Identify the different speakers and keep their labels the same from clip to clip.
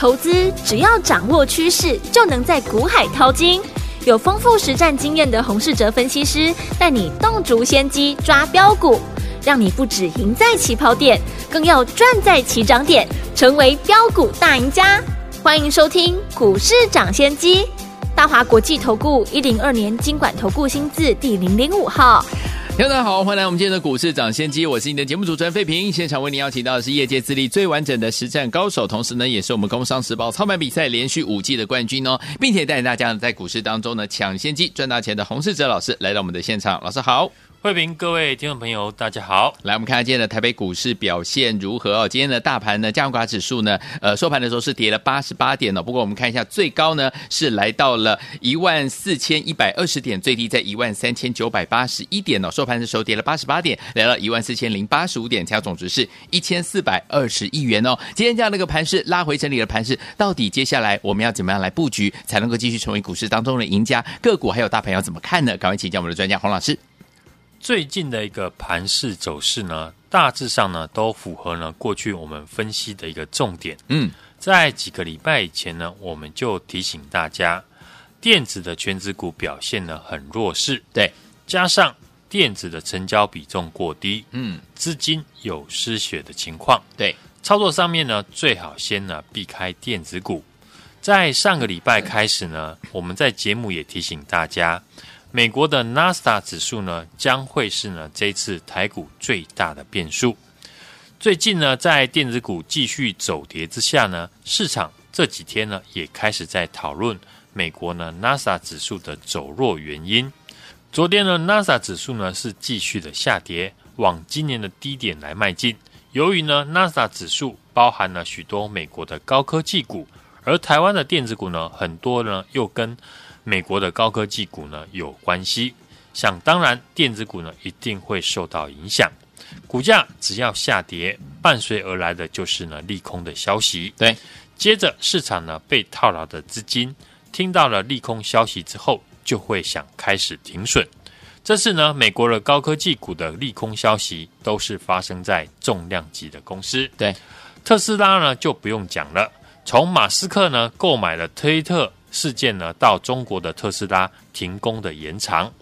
Speaker 1: 投资只要掌握趋势，就能在股海淘金。有丰富实战经验的洪世哲分析师带你洞烛先机抓标股，让你不只赢在起跑点，更要赚在起涨点，成为标股大赢家。欢迎收听股市涨先机，大华国际投顾一零二年金管投顾新字第零零五号。
Speaker 2: 大家好，欢迎来我们今天的股市抢先机，我是你的节目主持人费平。现场为您邀请到的是业界资历最完整的实战高手，同时呢，也是我们工商时报操盘比赛连续五季的冠军哦，并且带领大家在股市当中呢抢先机赚大钱的洪世哲老师来到我们的现场，老师好。
Speaker 3: 慧平，各位听众朋友，大家好。
Speaker 2: 来，我们看看今天的台北股市表现如何哦？今天的大盘呢，加权指数呢，呃，收盘的时候是跌了八十八点哦。不过我们看一下，最高呢是来到了一万四千一百二十点，最低在一万三千九百八十一点哦。收盘的时候跌了八十八点，来到一万四千零八十五点，成交总值是一千四百二十亿元哦。今天这样的一个盘势拉回整理的盘势，到底接下来我们要怎么样来布局，才能够继续成为股市当中的赢家？个股还有大盘要怎么看呢？赶快请教我们的专家洪老师。
Speaker 3: 最近的一个盘势走势呢，大致上呢都符合呢过去我们分析的一个重点。嗯，在几个礼拜以前呢，我们就提醒大家，电子的全指股表现呢很弱势。
Speaker 2: 对，
Speaker 3: 加上电子的成交比重过低，嗯，资金有失血的情况。
Speaker 2: 对，
Speaker 3: 操作上面呢最好先呢避开电子股。在上个礼拜开始呢，我们在节目也提醒大家。美国的纳斯达指数呢，将会是呢这次台股最大的变数。最近呢，在电子股继续走跌之下呢，市场这几天呢也开始在讨论美国呢纳斯达指数的走弱原因。昨天呢，纳斯达指数呢是继续的下跌，往今年的低点来迈进。由于呢纳斯达指数包含了许多美国的高科技股，而台湾的电子股呢，很多呢又跟美国的高科技股呢有关系，想当然，电子股呢一定会受到影响。股价只要下跌，伴随而来的就是呢利空的消息。
Speaker 2: 对，
Speaker 3: 接着市场呢被套牢的资金听到了利空消息之后，就会想开始停损。这次呢，美国的高科技股的利空消息都是发生在重量级的公司。
Speaker 2: 对，
Speaker 3: 特斯拉呢就不用讲了，从马斯克呢购买了推特。事件呢，到中国的特斯拉停工的延长，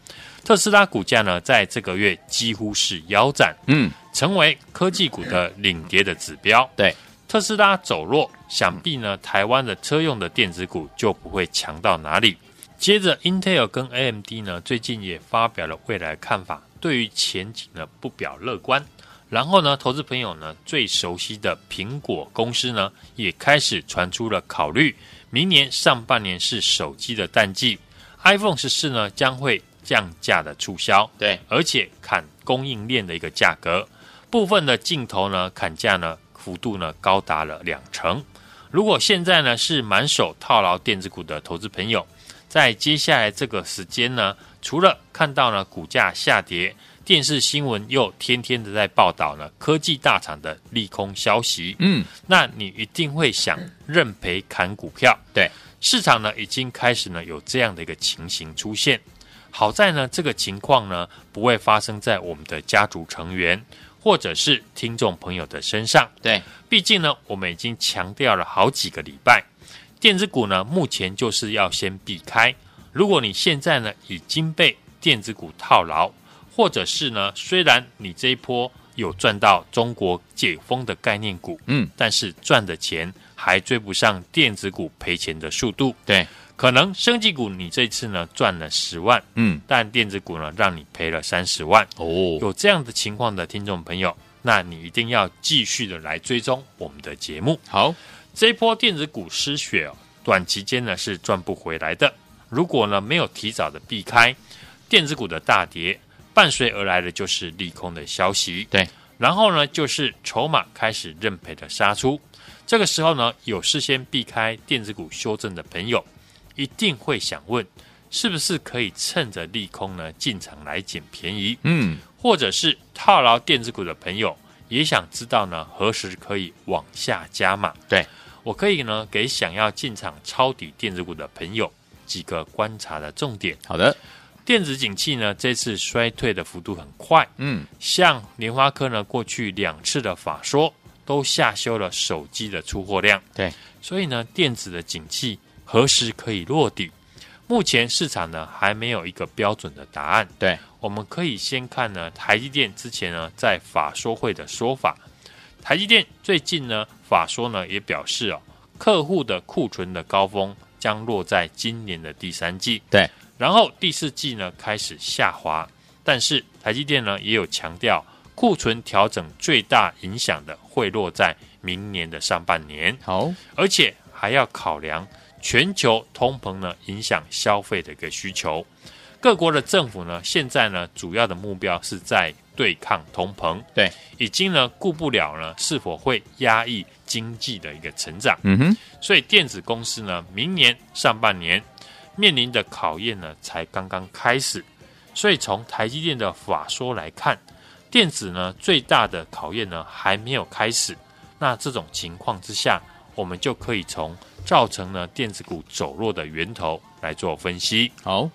Speaker 3: 特斯拉股价呢，在这个月几乎是腰斩，嗯，成为科技股的领跌的指标。
Speaker 2: 对，
Speaker 3: 特斯拉走弱，想必呢，台湾的车用的电子股就不会强到哪里。接着，Intel 跟 AMD 呢，最近也发表了未来看法，对于前景呢，不表乐观。然后呢，投资朋友呢，最熟悉的苹果公司呢，也开始传出了考虑。明年上半年是手机的淡季，iPhone 十四呢将会降价的促销，
Speaker 2: 对，
Speaker 3: 而且砍供应链的一个价格，部分的镜头呢砍价呢幅度呢高达了两成。如果现在呢是满手套牢电子股的投资朋友，在接下来这个时间呢，除了看到呢股价下跌。电视新闻又天天的在报道呢，科技大厂的利空消息。嗯，那你一定会想认赔砍股票。
Speaker 2: 对，
Speaker 3: 市场呢已经开始呢有这样的一个情形出现。好在呢这个情况呢不会发生在我们的家族成员或者是听众朋友的身上。
Speaker 2: 对，
Speaker 3: 毕竟呢我们已经强调了好几个礼拜，电子股呢目前就是要先避开。如果你现在呢已经被电子股套牢。或者是呢，虽然你这一波有赚到中国解封的概念股，嗯，但是赚的钱还追不上电子股赔钱的速度。
Speaker 2: 对，
Speaker 3: 可能升级股你这次呢赚了十万，嗯，但电子股呢让你赔了三十万。哦，有这样的情况的听众朋友，那你一定要继续的来追踪我们的节目。
Speaker 2: 好，
Speaker 3: 这一波电子股失血哦，短期间呢是赚不回来的。如果呢没有提早的避开电子股的大跌。伴随而来的就是利空的消息，
Speaker 2: 对，
Speaker 3: 然后呢，就是筹码开始认赔的杀出。这个时候呢，有事先避开电子股修正的朋友，一定会想问，是不是可以趁着利空呢进场来捡便宜？嗯，或者是套牢电子股的朋友，也想知道呢何时可以往下加码？
Speaker 2: 对，
Speaker 3: 我可以呢给想要进场抄底电子股的朋友几个观察的重点。
Speaker 2: 好的。
Speaker 3: 电子景气呢，这次衰退的幅度很快。嗯，像联发科呢，过去两次的法说都下修了手机的出货量。
Speaker 2: 对，
Speaker 3: 所以呢，电子的景气何时可以落底？目前市场呢还没有一个标准的答案。
Speaker 2: 对，
Speaker 3: 我们可以先看呢台积电之前呢在法说会的说法。台积电最近呢法说呢也表示哦，客户的库存的高峰将落在今年的第三季。
Speaker 2: 对，
Speaker 3: 然后第四季呢开始下滑，但是台积电呢也有强调，库存调整最大影响的会落在明年的上半年。
Speaker 2: 好，
Speaker 3: 而且还要考量。全球通膨呢，影响消费的一个需求。各国的政府呢，现在呢，主要的目标是在对抗通膨。
Speaker 2: 对，
Speaker 3: 已经呢，顾不了呢，是否会压抑经济的一个成长。
Speaker 2: 嗯哼，
Speaker 3: 所以电子公司呢，明年上半年面临的考验呢，才刚刚开始。所以从台积电的法说来看，电子呢，最大的考验呢，还没有开始。那这种情况之下，我们就可以从造成呢电子股走弱的源头来做分析。
Speaker 2: 好，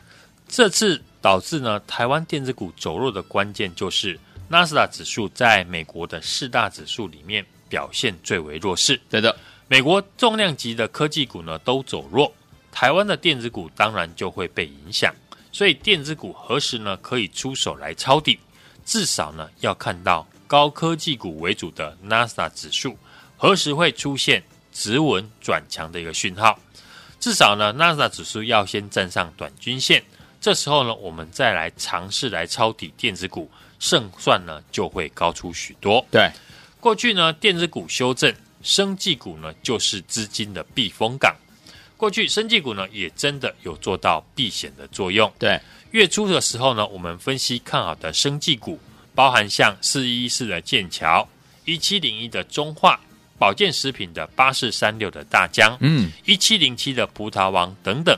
Speaker 3: 这次导致呢台湾电子股走弱的关键就是纳斯达指数在美国的四大指数里面表现最为弱势。
Speaker 2: 对的，
Speaker 3: 美国重量级的科技股呢都走弱，台湾的电子股当然就会被影响。所以电子股何时呢可以出手来抄底？至少呢要看到高科技股为主的 NASA 指数何时会出现。止稳转强的一个讯号，至少呢，NASA 指数要先站上短均线，这时候呢，我们再来尝试来抄底电子股，胜算呢就会高出许多。
Speaker 2: 对，
Speaker 3: 过去呢，电子股修正，生技股呢就是资金的避风港。过去生技股呢也真的有做到避险的作用。
Speaker 2: 对，
Speaker 3: 月初的时候呢，我们分析看好的生技股，包含像四一一四的剑桥、一七零一的中化。保健食品的八四三六的大江，嗯，一七零七的葡萄王等等，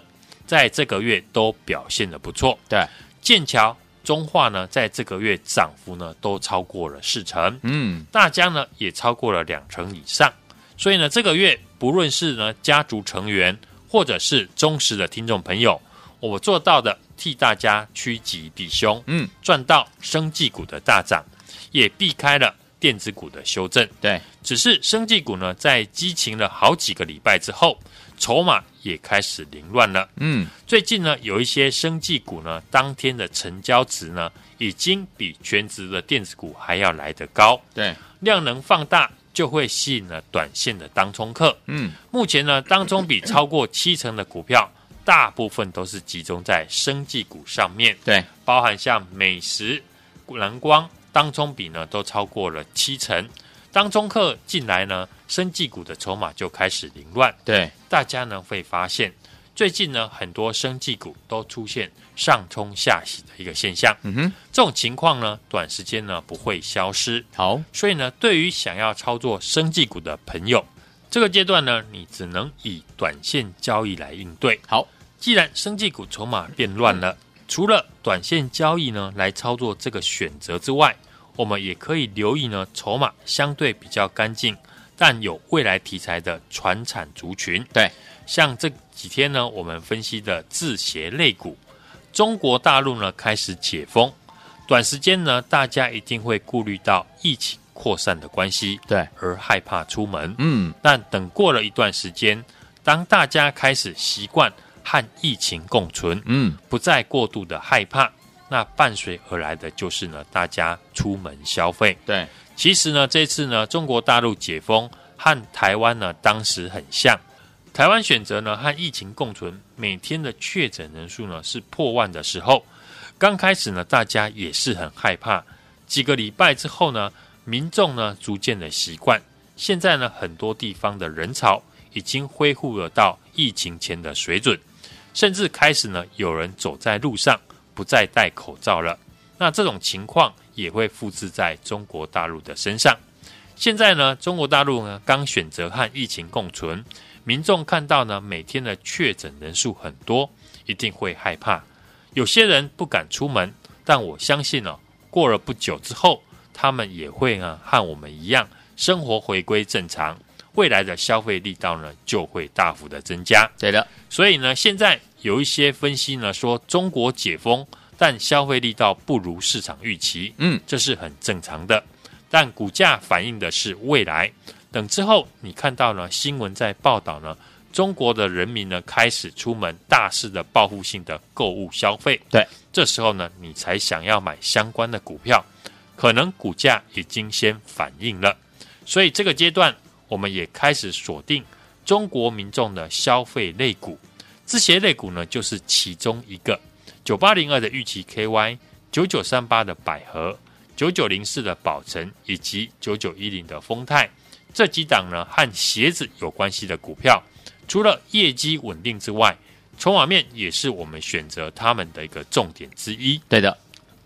Speaker 3: 在这个月都表现的不错。
Speaker 2: 对，
Speaker 3: 剑桥、中化呢，在这个月涨幅呢都超过了四成，
Speaker 2: 嗯，
Speaker 3: 大江呢也超过了两成以上。所以呢，这个月不论是呢家族成员或者是忠实的听众朋友，我做到的替大家趋吉避凶，嗯，赚到生技股的大涨，也避开了。电子股的修正，
Speaker 2: 对，
Speaker 3: 只是生技股呢，在激情了好几个礼拜之后，筹码也开始凌乱了。嗯，最近呢，有一些生技股呢，当天的成交值呢，已经比全值的电子股还要来得高。
Speaker 2: 对，
Speaker 3: 量能放大就会吸引了短线的当冲客。嗯，目前呢，当中比超过七成的股票，大部分都是集中在生技股上面。
Speaker 2: 对，
Speaker 3: 包含像美食、蓝光。当冲比呢都超过了七成，当冲客进来呢，生技股的筹码就开始凌乱。
Speaker 2: 对，
Speaker 3: 大家呢会发现，最近呢很多生技股都出现上冲下洗的一个现象。嗯哼，这种情况呢，短时间呢不会消失。
Speaker 2: 好，
Speaker 3: 所以呢，对于想要操作生技股的朋友，这个阶段呢，你只能以短线交易来应对。
Speaker 2: 好，
Speaker 3: 既然生技股筹码变乱了。除了短线交易呢，来操作这个选择之外，我们也可以留意呢，筹码相对比较干净，但有未来题材的传产族群。
Speaker 2: 对，
Speaker 3: 像这几天呢，我们分析的制鞋类股，中国大陆呢开始解封，短时间呢，大家一定会顾虑到疫情扩散的关系，
Speaker 2: 对，
Speaker 3: 而害怕出门。
Speaker 2: 嗯，
Speaker 3: 但等过了一段时间，当大家开始习惯。和疫情共存，嗯，不再过度的害怕，那伴随而来的就是呢，大家出门消费。
Speaker 2: 对，
Speaker 3: 其实呢，这次呢，中国大陆解封和台湾呢，当时很像。台湾选择呢和疫情共存，每天的确诊人数呢是破万的时候，刚开始呢，大家也是很害怕。几个礼拜之后呢，民众呢逐渐的习惯，现在呢，很多地方的人潮已经恢复了到疫情前的水准。甚至开始呢，有人走在路上不再戴口罩了。那这种情况也会复制在中国大陆的身上。现在呢，中国大陆呢刚选择和疫情共存，民众看到呢每天的确诊人数很多，一定会害怕。有些人不敢出门，但我相信呢，过了不久之后，他们也会呢和我们一样，生活回归正常。未来的消费力道呢，就会大幅的增加。
Speaker 2: 对的，
Speaker 3: 所以呢，现在有一些分析呢说中国解封，但消费力道不如市场预期。嗯，这是很正常的。但股价反映的是未来。等之后你看到呢，新闻在报道呢，中国的人民呢开始出门大肆的报复性的购物消费，
Speaker 2: 对，
Speaker 3: 这时候呢，你才想要买相关的股票，可能股价已经先反应了。所以这个阶段，我们也开始锁定中国民众的消费类股，这些类股呢，就是其中一个。九八零二的玉期 KY，九九三八的百合，九九零四的宝成，以及九九一零的丰泰，这几档呢和鞋子有关系的股票，除了业绩稳定之外，筹码面也是我们选择他们的一个重点之一。
Speaker 2: 对的，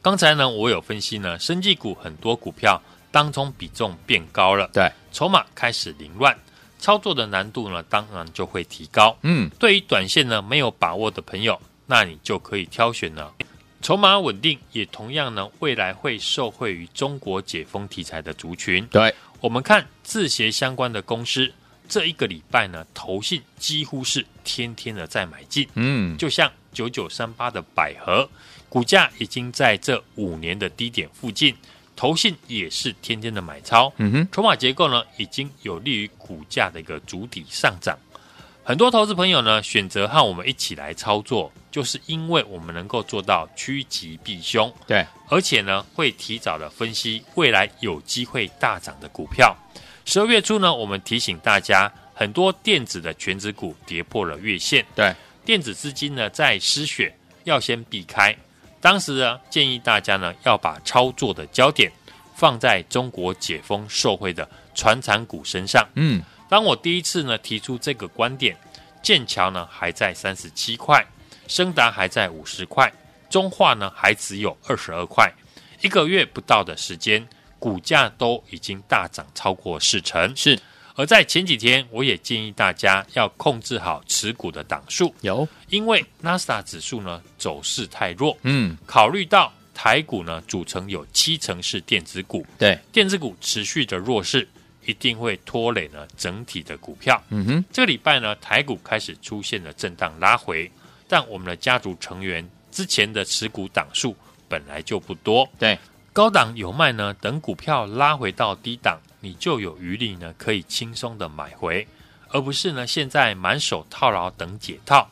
Speaker 3: 刚才呢我有分析呢，生技股很多股票。当中比重变高了，
Speaker 2: 对，
Speaker 3: 筹码开始凌乱，操作的难度呢，当然就会提高。
Speaker 2: 嗯，
Speaker 3: 对于短线呢没有把握的朋友，那你就可以挑选了。筹码稳定，也同样呢，未来会受惠于中国解封题材的族群。
Speaker 2: 对，
Speaker 3: 我们看字协相关的公司，这一个礼拜呢，投信几乎是天天的在买进。
Speaker 2: 嗯，
Speaker 3: 就像九九三八的百合，股价已经在这五年的低点附近。投信也是天天的买超，
Speaker 2: 嗯哼，
Speaker 3: 筹码结构呢已经有利于股价的一个主体上涨。很多投资朋友呢选择和我们一起来操作，就是因为我们能够做到趋吉避凶，
Speaker 2: 对，
Speaker 3: 而且呢会提早的分析未来有机会大涨的股票。十二月初呢，我们提醒大家，很多电子的全指股跌破了月线，
Speaker 2: 对，电
Speaker 3: 子资金呢在失血，要先避开。当时呢，建议大家呢要把操作的焦点放在中国解封受惠的传产股身上。
Speaker 2: 嗯，
Speaker 3: 当我第一次呢提出这个观点，剑桥呢还在三十七块，升达还在五十块，中化呢还只有二十二块。一个月不到的时间，股价都已经大涨超过四成。
Speaker 2: 是。
Speaker 3: 而在前几天，我也建议大家要控制好持股的档数，
Speaker 2: 有，
Speaker 3: 因为纳斯达指数呢走势太弱，
Speaker 2: 嗯，
Speaker 3: 考虑到台股呢组成有七成是电子股，
Speaker 2: 对，
Speaker 3: 电子股持续的弱势，一定会拖累呢整体的股票。
Speaker 2: 嗯哼，
Speaker 3: 这个礼拜呢，台股开始出现了震荡拉回，但我们的家族成员之前的持股档数本来就不多，
Speaker 2: 对，
Speaker 3: 高档有卖呢，等股票拉回到低档。你就有余力呢，可以轻松的买回，而不是呢现在满手套牢等解套。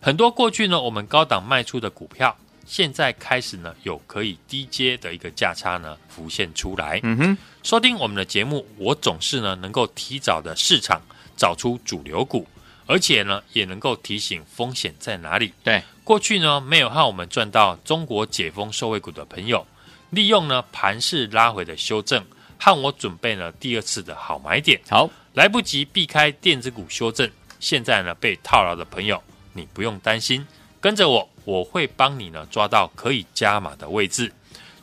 Speaker 3: 很多过去呢我们高档卖出的股票，现在开始呢有可以低阶的一个价差呢浮现出来。
Speaker 2: 嗯哼，
Speaker 3: 收听我们的节目，我总是呢能够提早的市场找出主流股，而且呢也能够提醒风险在哪里。
Speaker 2: 对，
Speaker 3: 过去呢没有和我们赚到中国解封受惠股的朋友，利用呢盘势拉回的修正。和我准备了第二次的好买点，
Speaker 2: 好，
Speaker 3: 来不及避开电子股修正，现在呢被套牢的朋友，你不用担心，跟着我，我会帮你呢抓到可以加码的位置。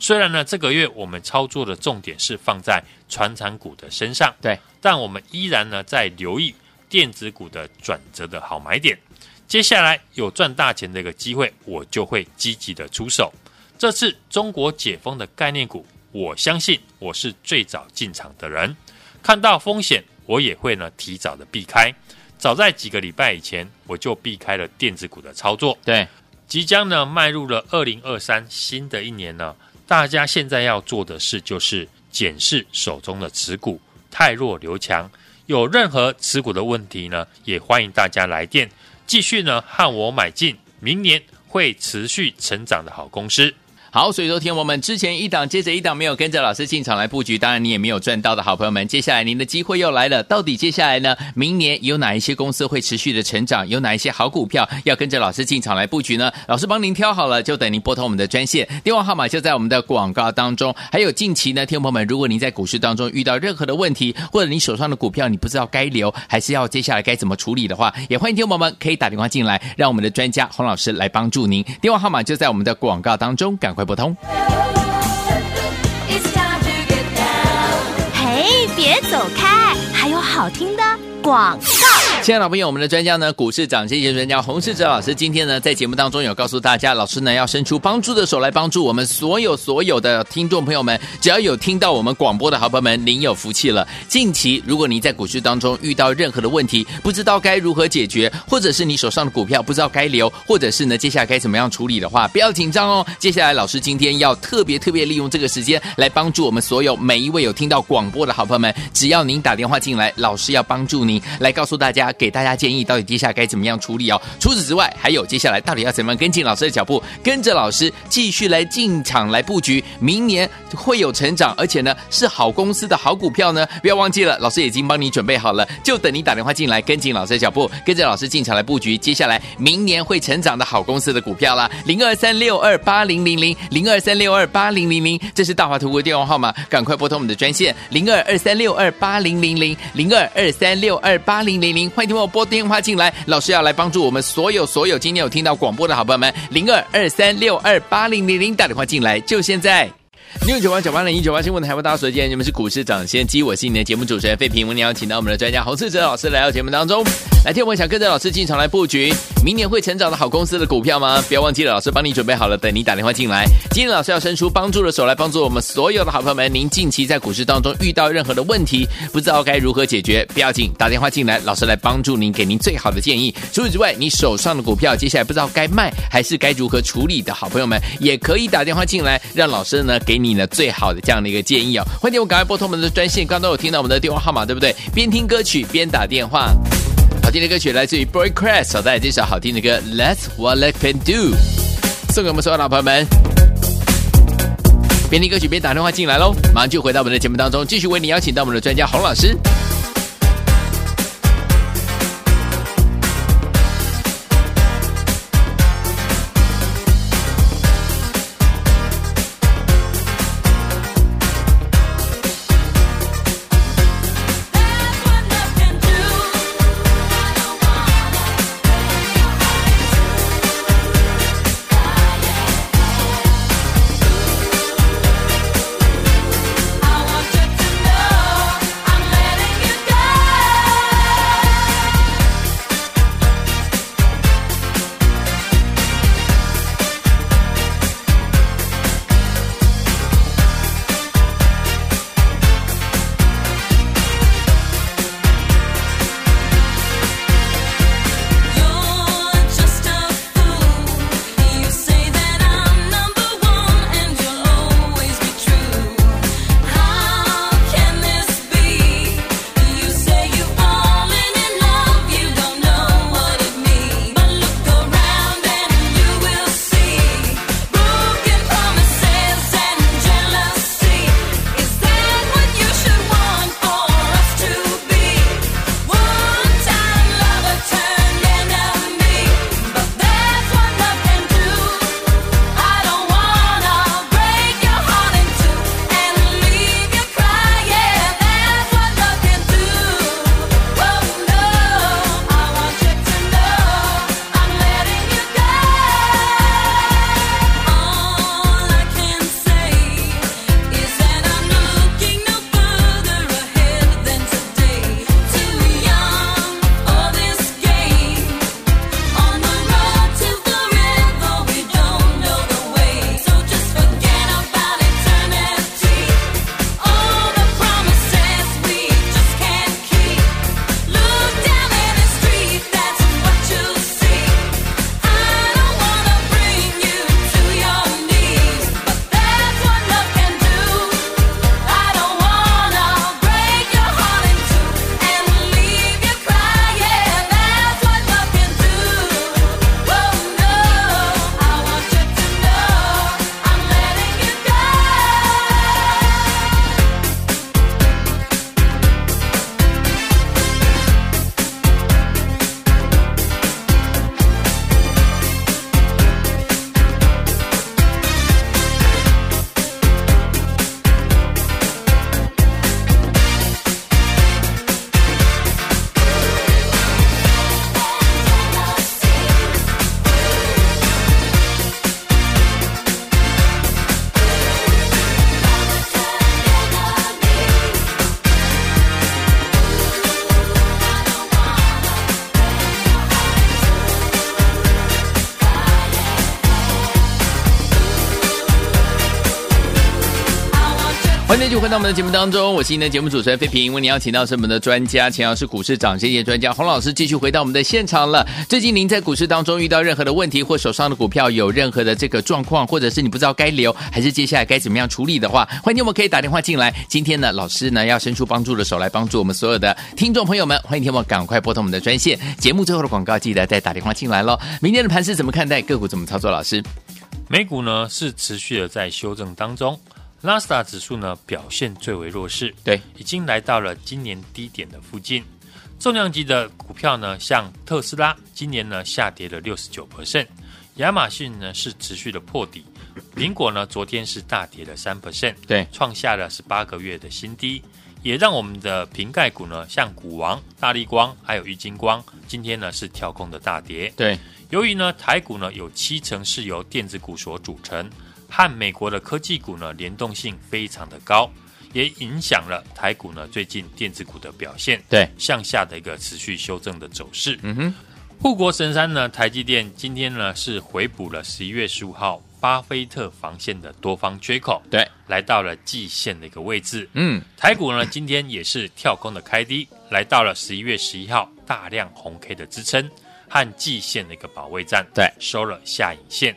Speaker 3: 虽然呢这个月我们操作的重点是放在传产股的身上，
Speaker 2: 对，
Speaker 3: 但我们依然呢在留意电子股的转折的好买点。接下来有赚大钱的一个机会，我就会积极的出手。这次中国解封的概念股。我相信我是最早进场的人，看到风险，我也会呢提早的避开。早在几个礼拜以前，我就避开了电子股的操作。
Speaker 2: 对，
Speaker 3: 即将呢迈入了二零二三新的一年呢，大家现在要做的事就是检视手中的持股，太弱留强。有任何持股的问题呢，也欢迎大家来电，继续呢和我买进明年会持续成长的好公司。
Speaker 2: 好，所以说，天我们之前一档接着一档没有跟着老师进场来布局，当然你也没有赚到的好朋友们，接下来您的机会又来了。到底接下来呢？明年有哪一些公司会持续的成长？有哪一些好股票要跟着老师进场来布局呢？老师帮您挑好了，就等您拨通我们的专线，电话号码就在我们的广告当中。还有近期呢，天友们，如果您在股市当中遇到任何的问题，或者你手上的股票你不知道该留还是要接下来该怎么处理的话，也欢迎听众们可以打电话进来，让我们的专家洪老师来帮助您。电话号码就在我们的广告当中，赶快拨通。
Speaker 1: 嘿，别走开，好听的广告。
Speaker 2: 亲爱的朋友我们的专家呢，股市涨跌线专家洪世哲老师，今天呢在节目当中有告诉大家，老师呢要伸出帮助的手来帮助我们所有所有的听众朋友们，只要有听到我们广播的好朋友们，您有福气了。近期如果您在股市当中遇到任何的问题，不知道该如何解决，或者是你手上的股票不知道该留，或者是呢接下来该怎么样处理的话，不要紧张哦。接下来老师今天要特别特别利用这个时间来帮助我们所有每一位有听到广播的好朋友们，只要您打电话进来，老老师要帮助您来告诉大家，给大家建议。到底接下来该怎么样处理哦？除此之外，还有接下来到底要怎么样跟进老师的脚步，跟着老师继续来进场来布局，明年会有成长，而且呢是好公司的好股票呢？不要忘记了，老师已经帮你准备好了，就等你打电话进来跟进老师的脚步，跟着老师进场来布局，接下来明年会成长的好公司的股票啦。零二三六二八零零零零二三六二八零零零，这是大华图的电话号码，赶快拨通我们的专线零二二三六二八零零零零二二三六二八零零零，欢迎听我拨电话。进来，老师要来帮助我们所有所有今天有听到广播的好朋友们，零二二三六二八零零零打电话进来，就现在。六九八九八零一九八新闻台湾大家所见，你们是股市涨先机，我是你的节目主持人费平，我们邀请到我们的专家洪志哲老师来到节目当中。来听我们想跟着老师进场来布局明年会成长的好公司的股票吗？不要忘记了，老师帮你准备好了，等你打电话进来。今天老师要伸出帮助的手来帮助我们所有的好朋友们。您近期在股市当中遇到任何的问题，不知道该如何解决，不要紧，打电话进来，老师来帮助您，给您最好的建议。除此之外，你手上的股票接下来不知道该卖还是该如何处理的好朋友们，也可以打电话进来，让老师呢给你呢最好的这样的一个建议哦。欢迎我赶快拨通我们的专线，刚刚都有听到我们的电话号码，对不对？边听歌曲边打电话。好听的歌曲来自于 Boy Crash，所带来这首好听的歌《Let's What I Can Do》，送给我们所有老朋友们。边听歌曲边打电话进来喽，马上就回到我们的节目当中，继续为你邀请到我们的专家洪老师。欢迎继续回到我们的节目当中，我是您的节目主持人费平。为您邀请到是我们的专家，钱老师股市涨跌专家洪老师，继续回到我们的现场了。最近您在股市当中遇到任何的问题，或手上的股票有任何的这个状况，或者是你不知道该留还是接下来该怎么样处理的话，欢迎你们可以打电话进来。今天呢，老师呢要伸出帮助的手来帮助我们所有的听众朋友们。欢迎听我赶快拨通我们的专线。节目最后的广告记得再打电话进来喽。明天的盘势怎么看待？个股怎么操作？老师，
Speaker 3: 美股呢是持续的在修正当中。纳斯达指数呢表现最为弱势，
Speaker 2: 对，
Speaker 3: 已经来到了今年低点的附近。重量级的股票呢，像特斯拉，今年呢下跌了六十九 percent，亚马逊呢是持续的破底，苹果呢昨天是大跌了三 percent，
Speaker 2: 对，
Speaker 3: 创下了十八个月的新低，也让我们的瓶盖股呢，像股王、大力光还有玉晶光，今天呢是跳空的大跌，
Speaker 2: 对。
Speaker 3: 由于呢台股呢有七成是由电子股所组成。和美国的科技股呢联动性非常的高，也影响了台股呢最近电子股的表现，
Speaker 2: 对
Speaker 3: 向下的一个持续修正的走势。
Speaker 2: 嗯哼，
Speaker 3: 护国神山呢台积电今天呢是回补了十一月十五号巴菲特防线的多方缺口，
Speaker 2: 对，
Speaker 3: 来到了季线的一个位置。
Speaker 2: 嗯，
Speaker 3: 台股呢今天也是跳空的开低，来到了十一月十一号大量红 K 的支撑和季线的一个保卫战，
Speaker 2: 对，
Speaker 3: 收了下影线。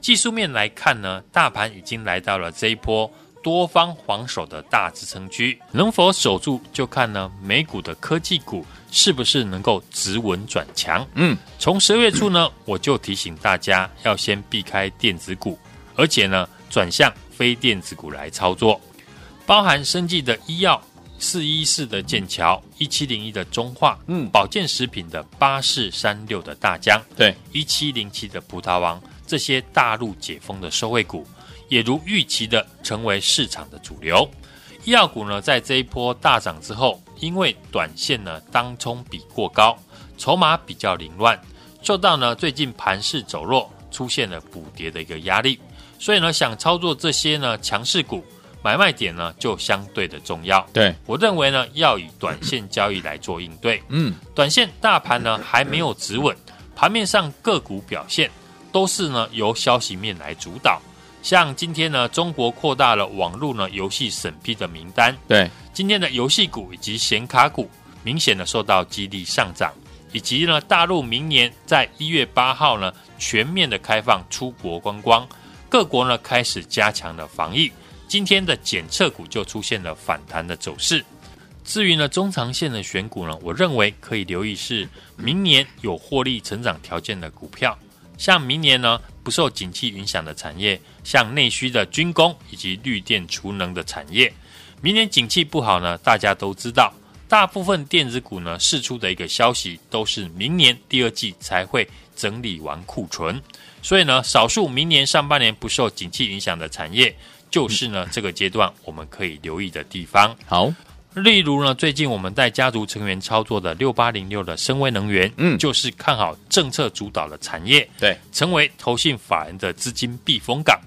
Speaker 3: 技术面来看呢，大盘已经来到了这一波多方防守的大支撑区，能否守住就看呢美股的科技股是不是能够止稳转强。
Speaker 2: 嗯，
Speaker 3: 从十月初呢，我就提醒大家要先避开电子股，而且呢转向非电子股来操作，包含生技的医药四一四的剑桥，一七零一的中化，
Speaker 2: 嗯，
Speaker 3: 保健食品的八四三六的大江，
Speaker 2: 对，
Speaker 3: 一七零七的葡萄王。这些大陆解封的受惠股，也如预期的成为市场的主流。医药股呢，在这一波大涨之后，因为短线呢当冲比过高，筹码比较凌乱，受到呢最近盘势走弱，出现了补跌的一个压力。所以呢，想操作这些呢强势股，买卖点呢就相对的重要。
Speaker 2: 对，
Speaker 3: 我认为呢，要以短线交易来做应对。
Speaker 2: 嗯，
Speaker 3: 短线大盘呢还没有止稳，盘面上个股表现。都是呢由消息面来主导，像今天呢，中国扩大了网络呢游戏审批的名单，
Speaker 2: 对，
Speaker 3: 今天的游戏股以及显卡股明显的受到激励上涨，以及呢大陆明年在一月八号呢全面的开放出国观光，各国呢开始加强了防疫，今天的检测股就出现了反弹的走势。至于呢中长线的选股呢，我认为可以留意是明年有获利成长条件的股票。像明年呢，不受景气影响的产业，像内需的军工以及绿电储能的产业，明年景气不好呢，大家都知道，大部分电子股呢释出的一个消息都是明年第二季才会整理完库存，所以呢，少数明年上半年不受景气影响的产业，就是呢这个阶段我们可以留意的地方。
Speaker 2: 好。
Speaker 3: 例如呢，最近我们带家族成员操作的六八零六的深威能源，
Speaker 2: 嗯，
Speaker 3: 就是看好政策主导的产业，
Speaker 2: 对，
Speaker 3: 成为投信法人的资金避风港。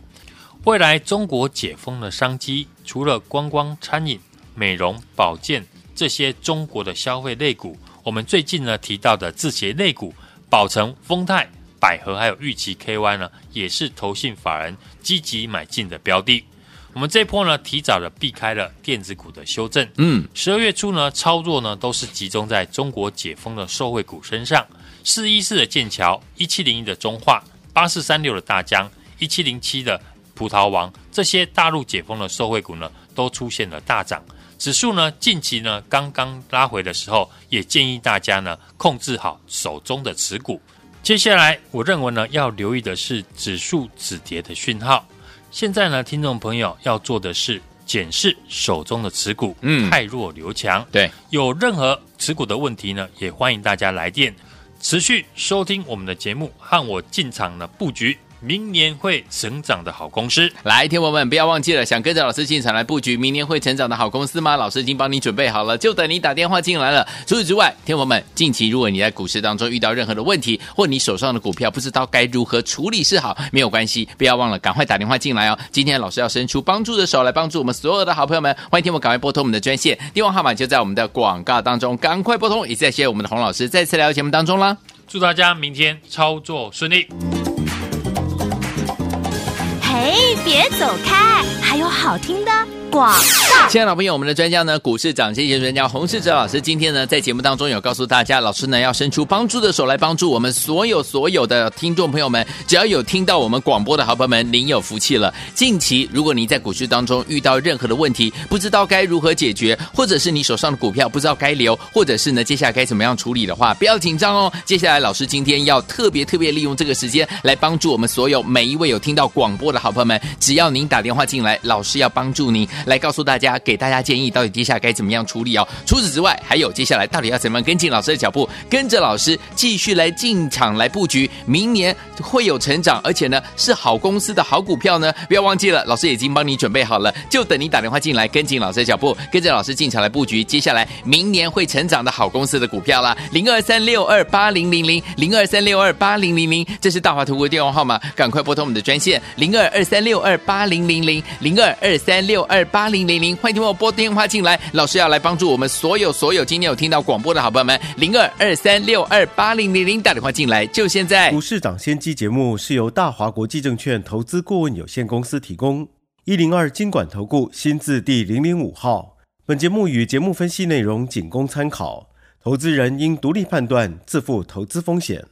Speaker 3: 未来中国解封的商机，除了观光、餐饮、美容、保健这些中国的消费类股，我们最近呢提到的字节类股，宝城、丰泰、百合还有玉期 KY 呢，也是投信法人积极买进的标的。我们这波呢，提早的避开了电子股的修正。
Speaker 2: 嗯，
Speaker 3: 十二月初呢，操作呢都是集中在中国解封的受惠股身上，四一四的剑桥，一七零一的中化，八四三六的大江，一七零七的葡萄王，这些大陆解封的受惠股呢，都出现了大涨。指数呢，近期呢刚刚拉回的时候，也建议大家呢控制好手中的持股。接下来，我认为呢要留意的是指数止跌的讯号。现在呢，听众朋友要做的是检视手中的持股，
Speaker 2: 嗯，
Speaker 3: 太弱留强。
Speaker 2: 对，
Speaker 3: 有任何持股的问题呢，也欢迎大家来电，持续收听我们的节目，和我进场的布局。明年会成长的好公司，
Speaker 2: 来，听友们不要忘记了，想跟着老师进场来布局明年会成长的好公司吗？老师已经帮你准备好了，就等你打电话进来了。除此之外，听友们，近期如果你在股市当中遇到任何的问题，或你手上的股票不知道该如何处理是好，没有关系，不要忘了赶快打电话进来哦。今天老师要伸出帮助的手来帮助我们所有的好朋友们，欢迎听我赶快拨通我们的专线，电话号码就在我们的广告当中，赶快拨通。也谢谢我们的洪老师再次来到节目当中啦，
Speaker 3: 祝大家明天操作顺利。
Speaker 1: 哎，别走开！还有好听的广告。
Speaker 2: 亲爱的老朋友，我们的专家呢，股市涨跌跌专家洪世哲老师，今天呢在节目当中有告诉大家，老师呢要伸出帮助的手来帮助我们所有所有的听众朋友们，只要有听到我们广播的好朋友们，您有福气了。近期如果您在股市当中遇到任何的问题，不知道该如何解决，或者是你手上的股票不知道该留，或者是呢接下来该怎么样处理的话，不要紧张哦。接下来老师今天要特别特别利用这个时间来帮助我们所有每一位有听到广播的好朋友们，只要您打电话进来，老师要帮助您来告诉大家，给大家建议，到底接下来该怎么样处理哦。除此之外，还有接下来到底要怎么样跟进老师的脚步，跟着老师继续来进场来布局，明年会有成长，而且呢是好公司的好股票呢。不要忘记了，老师已经帮你准备好了，就等你打电话进来跟进老师的脚步，跟着老师进场来布局，接下来明年会成长的好公司的股票啦。零二三六二八零零零零二三六二八零零零，这是大华图的电话号码，赶快拨通我们的专线零二二三六二八零零零零二二三六二八零零零，欢迎听我拨电话进来，老师要来帮助我们所有所有今天有听到广播的好朋友们，零二二三六二八零零零打电话进来，就现在。
Speaker 4: 股市涨先机节目是由大华国际证券投资顾问有限公司提供，一零二经管投顾新字第零零五号。本节目与节目分析内容仅供参考，投资人应独立判断，自负投资风险。